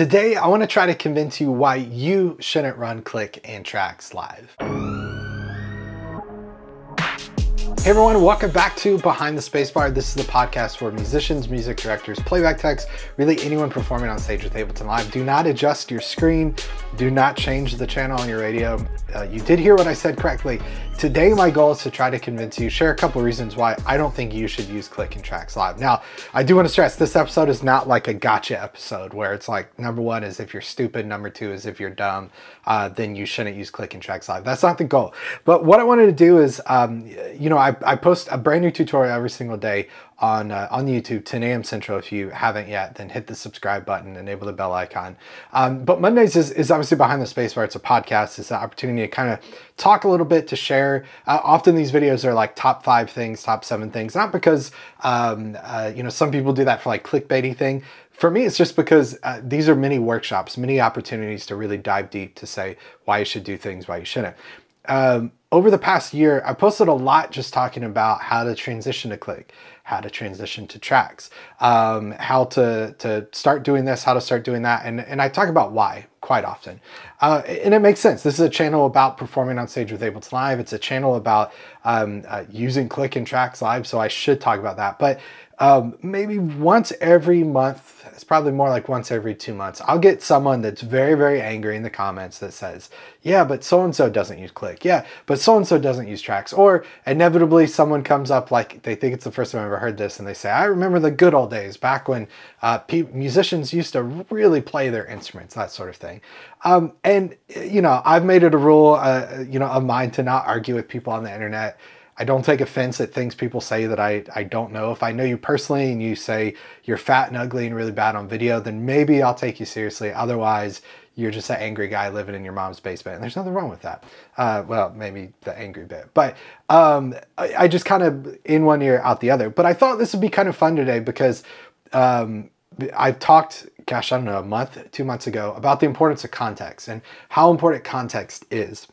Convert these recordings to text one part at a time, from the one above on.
Today, I want to try to convince you why you shouldn't run Click and Tracks live. Hey everyone, welcome back to Behind the Spacebar. This is the podcast for musicians, music directors, playback techs, really anyone performing on stage with Ableton Live. Do not adjust your screen. Do not change the channel on your radio. Uh, you did hear what I said correctly. Today, my goal is to try to convince you, share a couple reasons why I don't think you should use Click and Tracks Live. Now, I do want to stress this episode is not like a gotcha episode where it's like number one is if you're stupid, number two is if you're dumb, uh, then you shouldn't use Click and Tracks Live. That's not the goal. But what I wanted to do is, um, you know, I, I post a brand new tutorial every single day on uh, on YouTube 10 a.m. Central. If you haven't yet, then hit the subscribe button, enable the bell icon. Um, but Mondays is, is obviously Behind the Spacebar it's a podcast. It's an opportunity to kind of talk a little bit to share. Uh, often these videos are like top five things, top seven things. Not because um, uh, you know some people do that for like clickbaity thing. For me, it's just because uh, these are many workshops, many opportunities to really dive deep to say why you should do things, why you shouldn't. Um, over the past year, I posted a lot just talking about how to transition to click, how to transition to tracks, um, how to, to start doing this, how to start doing that. And, and I talk about why quite often. Uh, and it makes sense. This is a channel about performing on stage with Ableton Live. It's a channel about um, uh, using click and tracks live. So I should talk about that. But um, maybe once every month, it's probably more like once every two months, I'll get someone that's very, very angry in the comments that says, yeah, but so-and-so doesn't use click. Yeah, but so-and-so doesn't use tracks. Or inevitably someone comes up like they think it's the first time I've ever heard this and they say, I remember the good old days back when uh, musicians used to really play their instruments, that sort of thing. Um, and, you know, I've made it a rule, uh, you know, of mine to not argue with people on the internet. I don't take offense at things people say that I, I don't know. If I know you personally and you say you're fat and ugly and really bad on video, then maybe I'll take you seriously. Otherwise, you're just an angry guy living in your mom's basement. And there's nothing wrong with that. Uh, well, maybe the angry bit. But um, I, I, just kind of in one ear, out the other. But I thought this would be kind of fun today because um, I've talked, gosh, I don't know, a month, two months ago about the importance of context and how important context is.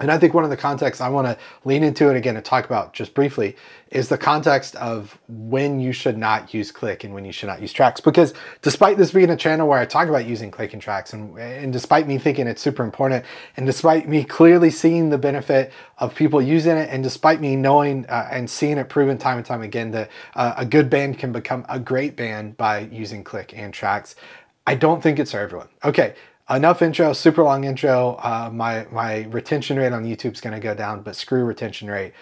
And I think one of the contexts I want to lean into it again and talk about just briefly is the context of when you should not use click and when you should not use tracks. Because despite this being a channel where I talk about using click and tracks, and, and despite me thinking it's super important, and despite me clearly seeing the benefit of people using it, and despite me knowing uh, and seeing it proven time and time again that uh, a good band can become a great band by using click and tracks, I don't think it's for everyone. Okay, enough intro, super long intro. Uh, my my retention rate on YouTube is going to go down, but screw retention rate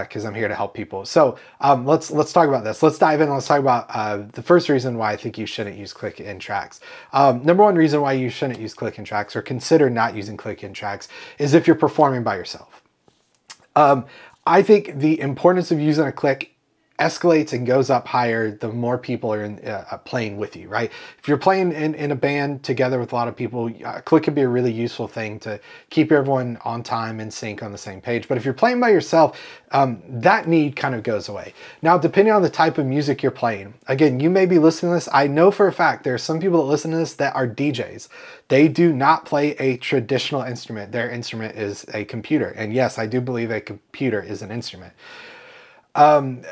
because uh, I'm here to help people. So um, let's let's talk about this. Let's dive in. Let's talk about uh, the first reason why I think you shouldn't use click in tracks. Um, number one reason why you shouldn't use click in tracks or consider not using click in tracks is if you're performing by yourself. Um, I think the importance of using a click escalates and goes up higher the more people are in, uh, uh, playing with you, right? If you're playing in, in a band together with a lot of people, uh, click can be a really useful thing to keep everyone on time and sync on the same page. But if you're playing by yourself, um, that need kind of goes away. Now, depending on the type of music you're playing, again, you may be listening to this. I know for a fact there are some people that listen to this that are DJs. They do not play a traditional instrument. Their instrument is a computer. And yes, I do believe a computer is an instrument. Um,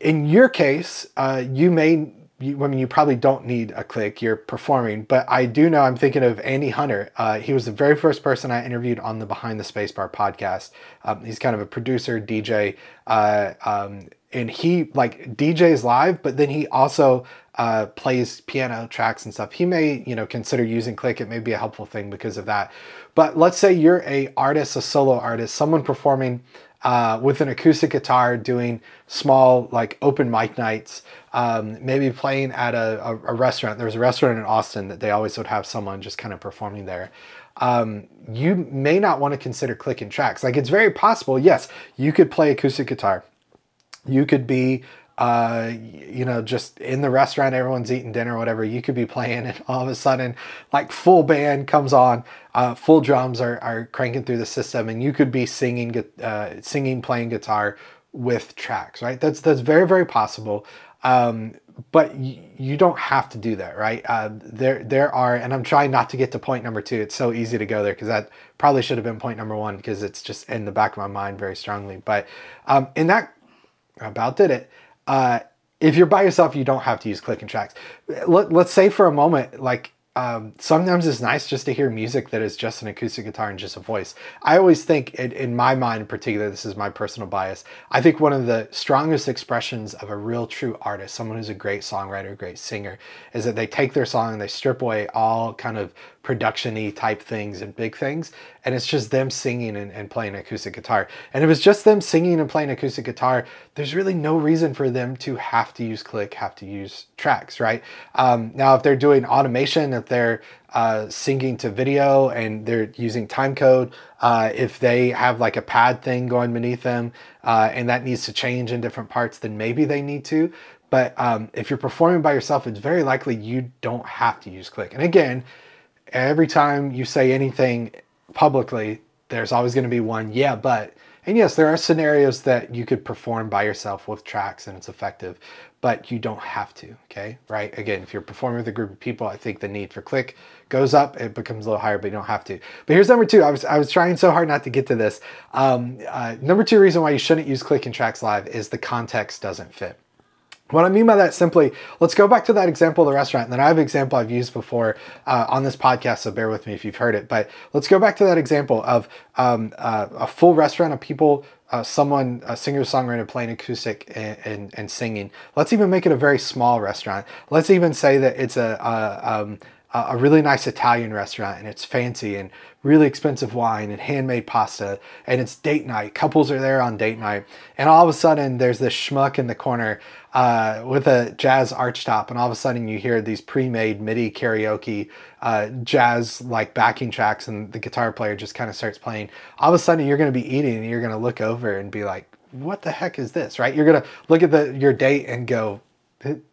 in your case, uh, you may, you, I mean, you probably don't need a click, you're performing, but I do know I'm thinking of Andy Hunter. Uh, he was the very first person I interviewed on the Behind the Spacebar podcast. Um, he's kind of a producer, DJ, uh, um, and he like DJs live, but then he also uh, plays piano tracks and stuff. He may, you know, consider using click. It may be a helpful thing because of that. But let's say you're a artist, a solo artist, someone performing uh, with an acoustic guitar doing small like open mic nights um, maybe playing at a, a, a, restaurant. There was a restaurant in austin that they always would have someone just kind of performing there. Um, you may not want to consider clicking tracks. Like it's very possible yes you could play acoustic guitar. You could be uh, you know, just in the restaurant, everyone's eating dinner, or whatever, you could be playing, and all of a sudden, like full band comes on, uh, full drums are, are cranking through the system, and you could be singing, uh, singing, playing guitar with tracks, right? That's that's very very possible. Um, but you don't have to do that, right? Uh, there, there are, and I'm trying not to get to point number two. It's so easy to go there because that probably should have been point number one because it's just in the back of my mind very strongly. But um, in that, about did it. Uh, if you're by yourself, you don't have to use click and tracks. Let, let's say for a moment, like um, sometimes it's nice just to hear music that is just an acoustic guitar and just a voice. I always think, in, in, my mind in particular, this is my personal bias. I think one of the strongest expressions of a real true artist, someone who's a great songwriter, a great singer, is that they take their song and they strip away all kind of production-y type things and big things and it's just them singing and, and playing acoustic guitar. And it was just them singing and playing acoustic guitar there's really no reason for them to have to use click have to use tracks right? Um, now if they're doing automation if they're uh, to video and they're using time code uh, if they have like a pad thing going beneath them uh, and that needs to change in different parts then maybe they need to. But um, if you're performing by yourself it's very likely you don't have to use click. And again every time you say anything publicly, there's always going to be one, yeah, but. And yes, there are scenarios that you could perform by yourself with tracks and it's effective, but you don't have to, okay? Right? Again, if you're performing with a group of people, I think the need for click goes up, it becomes a little higher, but you don't have to. But here's number two. I was, I was trying so hard not to get to this. Um, uh, number two reason why you shouldn't use click and tracks live is the context doesn't fit. What I mean by that simply, let's go back to that example of the restaurant. And then I have an example I've used before uh, on this podcast, so bear with me if you've heard it. But let's go back to that example of um, uh, a full restaurant of people, uh, someone, a singer songwriter playing acoustic and, and, and, singing. Let's even make it a very small restaurant. Let's even say that it's a, a um, a really nice Italian restaurant and it's fancy and really expensive wine and handmade pasta and it's date night. Couples are there on date night. And all of a sudden there's this schmuck in the corner uh, with a jazz archtop and all of a sudden you hear these pre-made MIDI karaoke uh, jazz like backing tracks and the guitar player just kind of starts playing. All of a sudden you're going to be eating and you're going to look over and be like, what the heck is this, right? You're going to look at the your date and go,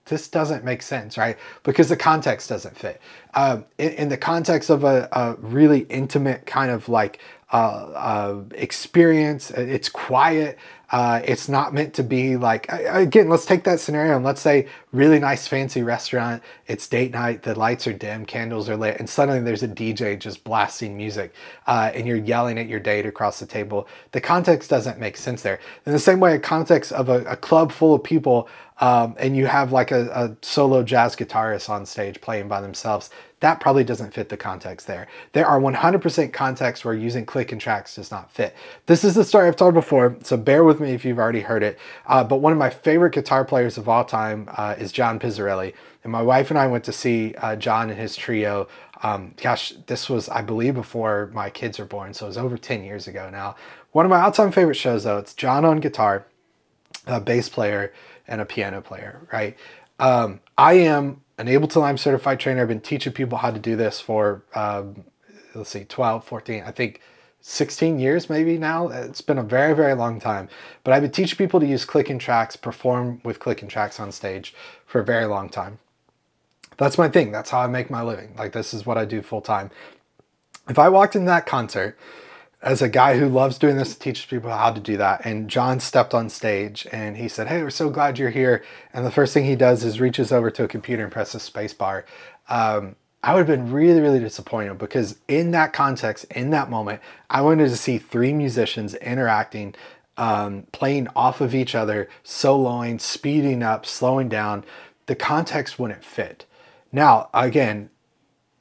this doesn't make sense, right? Because the context doesn't fit. Um, in, in, the context of a, a, really intimate kind of like uh, uh, experience, it's quiet. Uh, it's not meant to be like, again, let's take that scenario and let's say really nice fancy restaurant. It's date night, the lights are dim, candles are lit, and suddenly there's a DJ just blasting music uh, and you're yelling at your date across the table. The context doesn't make sense there. In the same way, a context of a, a club full of people um, and you have like a, a solo jazz guitarist on stage playing by themselves, that probably doesn't fit the context there. There are 100% contexts where using click and tracks does not fit. This is the story I've told before, so bear with me if you've already heard it. Uh, but one of my favorite guitar players of all time uh, is John Pizzarelli. And my wife and I went to see uh, John and his trio. Um, gosh, this was, I believe, before my kids were born, so it was over 10 years ago now. One of my all-time favorite shows, though, it's John on guitar, a bass player, and a piano player, right? Um, I am an Ableton Live certified trainer. I've been teaching people how to do this for, um, let's see, 12, 14, I think 16 years maybe now. It's been a very, very long time. But I've been teaching people to use click and tracks, perform with click and tracks on stage for a very long time. That's my thing. That's how I make my living. Like, this is what I do full time. If I walked in that concert, as a guy who loves doing this, teaches people how to do that. And John stepped on stage and he said, Hey, we're so glad you're here. And the first thing he does is reaches over to a computer and presses space bar. Um, I would have been really, really disappointed because in that context, in that moment, I wanted to see three musicians interacting, um, playing off of each other, soloing, speeding up, slowing down. The context wouldn't fit. Now, again,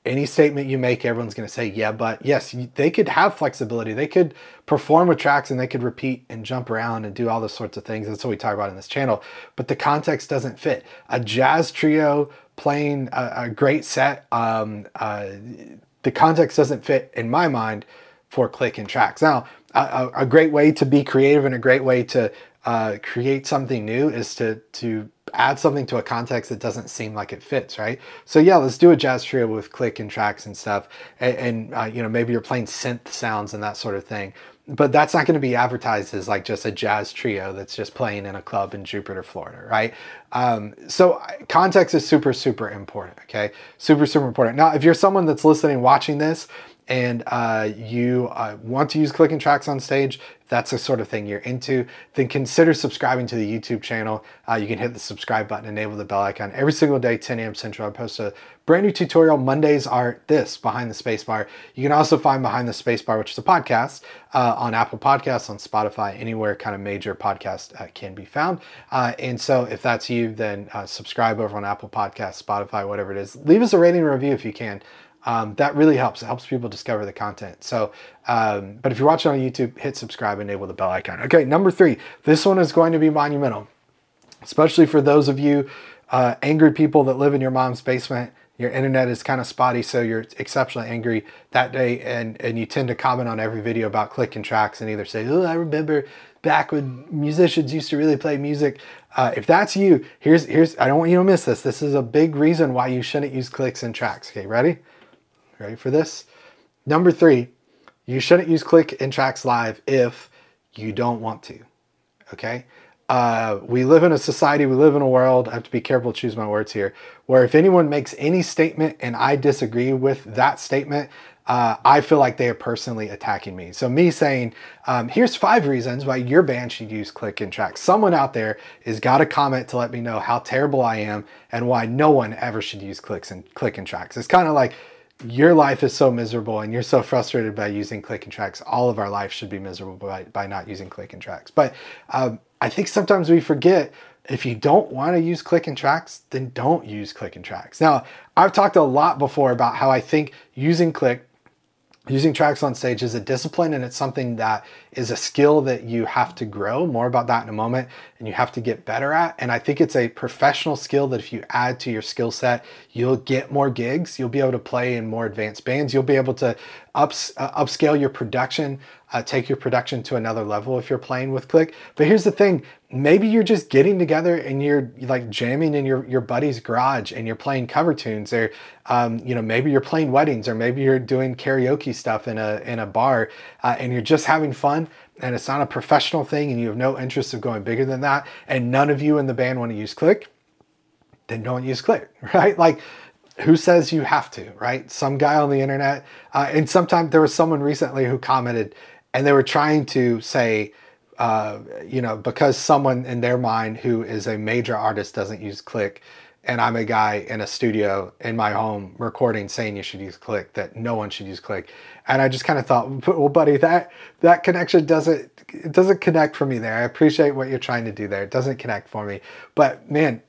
any statement you make, everyone's going to say, yeah, but yes, they could have flexibility. They could perform with tracks and they could repeat and jump around and do all those sorts of things. That's what we talk about in this channel. But the context doesn't fit. A jazz trio playing a, a great set, um, uh, the context doesn't fit in my mind for click and tracks. Now, a, a great way to be creative and a great way to uh, create something new is to to add something to a context that doesn't seem like it fits, right? So yeah, let's do a jazz trio with click and tracks and stuff, and, and uh, you know maybe you're playing synth sounds and that sort of thing. But that's not going to be advertised as like just a jazz trio that's just playing in a club in Jupiter, Florida, right? Um, so context is super, super important. Okay, super, super important. Now, if you're someone that's listening, watching this, and uh, you uh, want to use clicking tracks on stage, if that's the sort of thing you're into, then consider subscribing to the YouTube channel. Uh, you can hit the subscribe button, enable the bell icon. Every single day, 10 a.m. Central, I post a brand new tutorial. Mondays are this, Behind the Spacebar. You can also find Behind the Spacebar, which is a podcast, uh, on Apple Podcasts, on Spotify, anywhere kind of major podcast uh, can be found. Uh, and so if that's you, then subscribe over on Apple Podcasts, Spotify, whatever it is. Leave us a rating and review if you can um, that really helps. It helps people discover the content. So, um, but if you're watching on YouTube, hit subscribe, and enable the bell icon. Okay, number three. This one is going to be monumental, especially for those of you uh, angry people that live in your mom's basement. Your internet is kind of spotty, so you're exceptionally angry that day, and and you tend to comment on every video about clicking tracks and either say, "Oh, I remember back when musicians used to really play music." Uh, if that's you, here's here's I don't want you to miss this. This is a big reason why you shouldn't use clicks and tracks. Okay, ready? Ready for this? Number three, you shouldn't use click and tracks live if you don't want to. Okay? Uh, we live in a society, we live in a world, I have to be careful to choose my words here, where if anyone makes any statement and I disagree with that statement, uh, I feel like they are personally attacking me. So me saying, um, here's five reasons why your band should use click and track. Someone out there has got a comment to let me know how terrible I am and why no one ever should use clicks and click and tracks. It's kind of like your life is so miserable and you're so frustrated by using click and tracks. All of our life should be miserable by, by not using click and tracks. But um, I think sometimes we forget if you don't want to use click and tracks, then don't use click and tracks. Now, I've talked a lot before about how I think using click using tracks on stage is a discipline and it's something that is a skill that you have to grow. More about that in a moment and you have to get better at. And i think it's a professional skill that if you add to your skill set you'll get more gigs. You'll be able to play in more advanced bands. You'll be able to ups, uh, upscale your production uh, take your production to another level if you're playing with click. But here's the thing maybe you're just getting together and you're like jamming in your, your buddy's garage and you're playing cover tunes or um, you know maybe you're playing weddings or maybe you're doing karaoke stuff in a in a bar uh, and you're just having fun and it's not a professional thing and you have no interest of going bigger than that and none of you in the band want to use click then don't use click right? Like who says you have to right? Some guy on the internet uh, and sometimes there was someone recently who commented and they were trying to say uh, you know, because someone in their mind who is a major artist doesn't use Click, and I'm a guy in a studio in my home recording saying you should use Click, that no one should use Click, and I just kind of thought, well, buddy, that that connection doesn't it doesn't connect for me there. I appreciate what you're trying to do there. It doesn't connect for me, but man.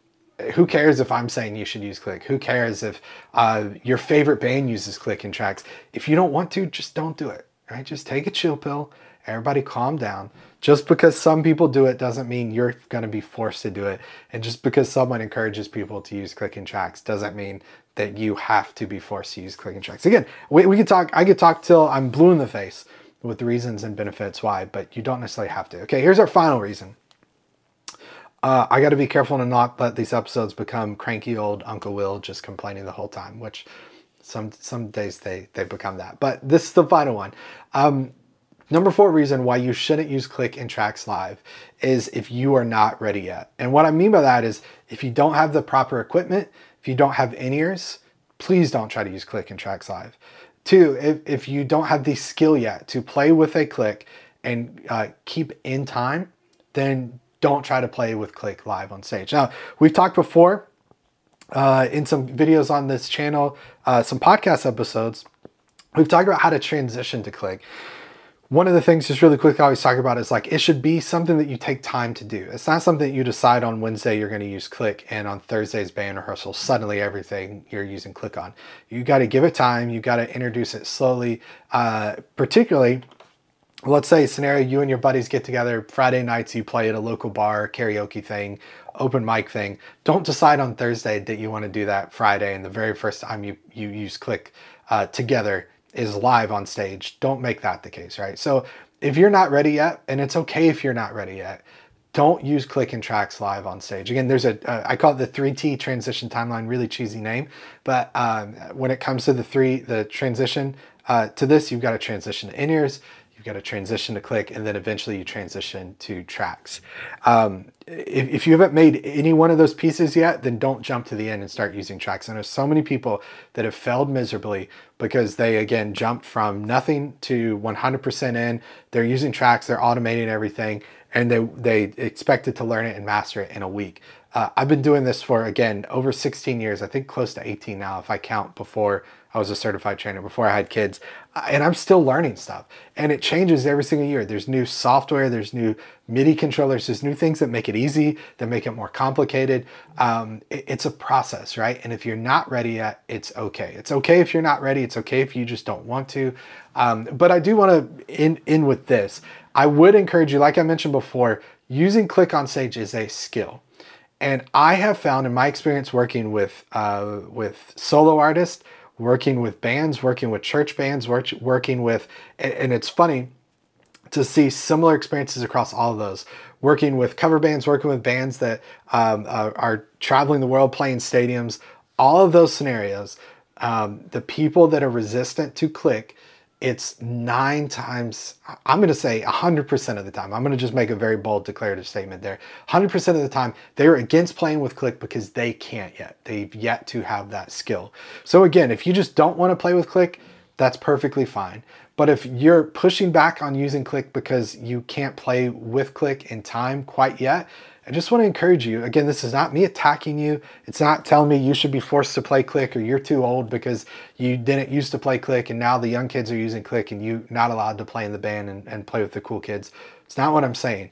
Who cares if I'm saying you should use Click? Who cares if uh, your favorite band uses Click in tracks? If you don't want to, just don't do it. Right? Just take a chill pill. Everybody calm down just because some people do it doesn't mean you're going to be forced to do it. And just because someone encourages people to use clicking tracks doesn't mean that you have to be forced to use clicking tracks. Again, we, we could talk, I could talk till I'm blue in the face with the reasons and benefits why, but you don't necessarily have to. Okay, here's our final reason. Uh, I got to be careful to not let these episodes become cranky old Uncle Will just complaining the whole time, which some some days they they become that. But this is the final one. Um, Number four reason why you shouldn't use Click and Tracks Live is if you are not ready yet. And what I mean by that is if you don't have the proper equipment, if you don't have in-ears, please don't try to use Click and Tracks Live. Two, if, if you don't have the skill yet to play with a click and uh, keep in time, then don't try to play with click live on stage. Now, we've talked before uh, in some videos on this channel, uh, some podcast episodes, we've talked about how to transition to click one of the things just really quick I always talk about is like it should be something that you take time to do. It's not something that you decide on Wednesday you're going to use click and on Thursday's band rehearsal suddenly everything you're using click on. You got to give it time. You got to introduce it slowly. Uh, particularly, let's say scenario you and your buddies get together Friday nights. You play at a local bar karaoke thing, open mic thing. Don't decide on Thursday that you want to do that Friday and the very first time you you use click uh, together is live on stage. Don't make that the case, right? So if you're not ready yet, and it's okay if you're not ready yet, don't use click and tracks live on stage. Again, there's a uh, I call it the 3T transition timeline, really cheesy name. But um, when it comes to the three, the transition uh, to this, you've got to transition to in-ears, you've got to transition to click, and then eventually you transition to tracks. Um, if, if, you haven't made any one of those pieces yet, then don't jump to the end and start using tracks. And there's so many people that have failed miserably because they again jumped from nothing to 100% in. They're using tracks, they're automating everything, and they they expected to learn it and master it in a week. Uh, I've been doing this for again over 16 years. I think close to 18 now, if I count before I was a certified trainer before I had kids, uh, and I'm still learning stuff. And it changes every single year. There's new software, there's new MIDI controllers, there's new things that make it easy, that make it more complicated. Um, it, it's a process, right? And if you're not ready yet, it's okay. It's okay if you're not ready. It's okay if you just don't want to. Um, but I do want to in in with this. I would encourage you, like I mentioned before, using Click on Stage is a skill. And I have found in my experience working with uh, with solo artists working with bands, working with church bands, work, working with, and it's funny to see similar experiences across all of those. Working with cover bands, working with bands that um, are, are, traveling the world, playing stadiums, all of those scenarios, um, the people that are resistant to click it's nine times, I'm going to say 100% of the time. I'm going to just make a very bold declarative statement there. 100% of the time, they're against playing with click because they can't yet. They've yet to have that skill. So, again, if you just don't want to play with click, that's perfectly fine. But if you're pushing back on using click because you can't play with click in time quite yet, I just want to encourage you. Again, this is not me attacking you. It's not telling me you should be forced to play click or you're too old because you didn't used to play click and now the young kids are using click and you're not allowed to play in the band and, and play with the cool kids. It's not what I'm saying.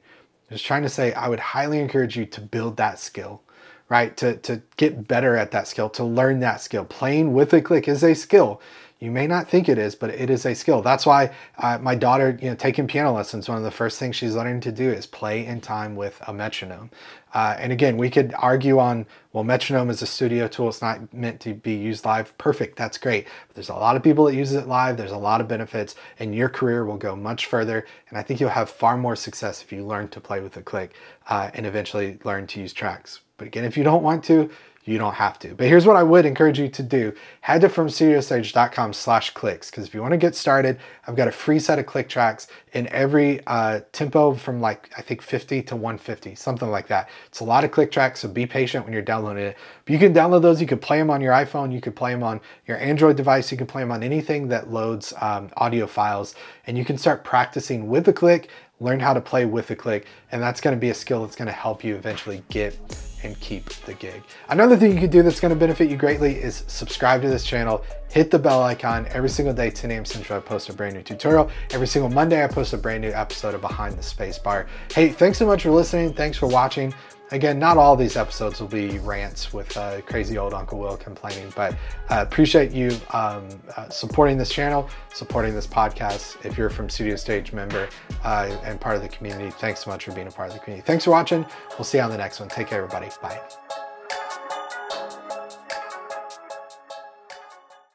I'm just trying to say I would highly encourage you to build that skill, right? To, to get better at that skill, to learn that skill. Playing with a click is a skill. You may not think it is, but it is a skill. That's why uh, my daughter, you know, taking piano lessons, one of the first things she's learning to do is play in time with a metronome. Uh, and again, we could argue on, well, metronome is a studio tool. It's not meant to be used live. Perfect. That's great. But there's a lot of people that use it live. There's a lot of benefits and your career will go much further. And I think you'll have far more success if you learn to play with a click uh, and eventually learn to use tracks. But again, if you don't want to, you don't have to. But here's what I would encourage you to do. Head to fromstudiostage.com slash clicks because if you want to get started, I've got a free set of click tracks in every uh, tempo from like, I think 50 to 150, something like that. It's a lot of click tracks, so be patient when you're downloading it. But you can download those. You can play them on your iPhone. You can play them on your Android device. You can play them on anything that loads um, audio files. And you can start practicing with the click, learn how to play with the click. And that's going to be a skill that's going to help you eventually get and keep the gig. Another thing you can do that's going to benefit you greatly is subscribe to this channel, hit the bell icon. Every single day, 10 a.m. Central, I post a brand new tutorial. Every single Monday, I post a brand new episode of Behind the Space Bar. Hey, thanks so much for listening. Thanks for watching. Again, not all these episodes will be rants with uh, crazy old Uncle Will complaining, but I uh, appreciate you um, uh, supporting this channel, supporting this podcast. If you're from Studio Stage member uh, and part of the community, thanks so much for being a part of the community. Thanks for watching. We'll see you on the next one. Take care, everybody. Bye.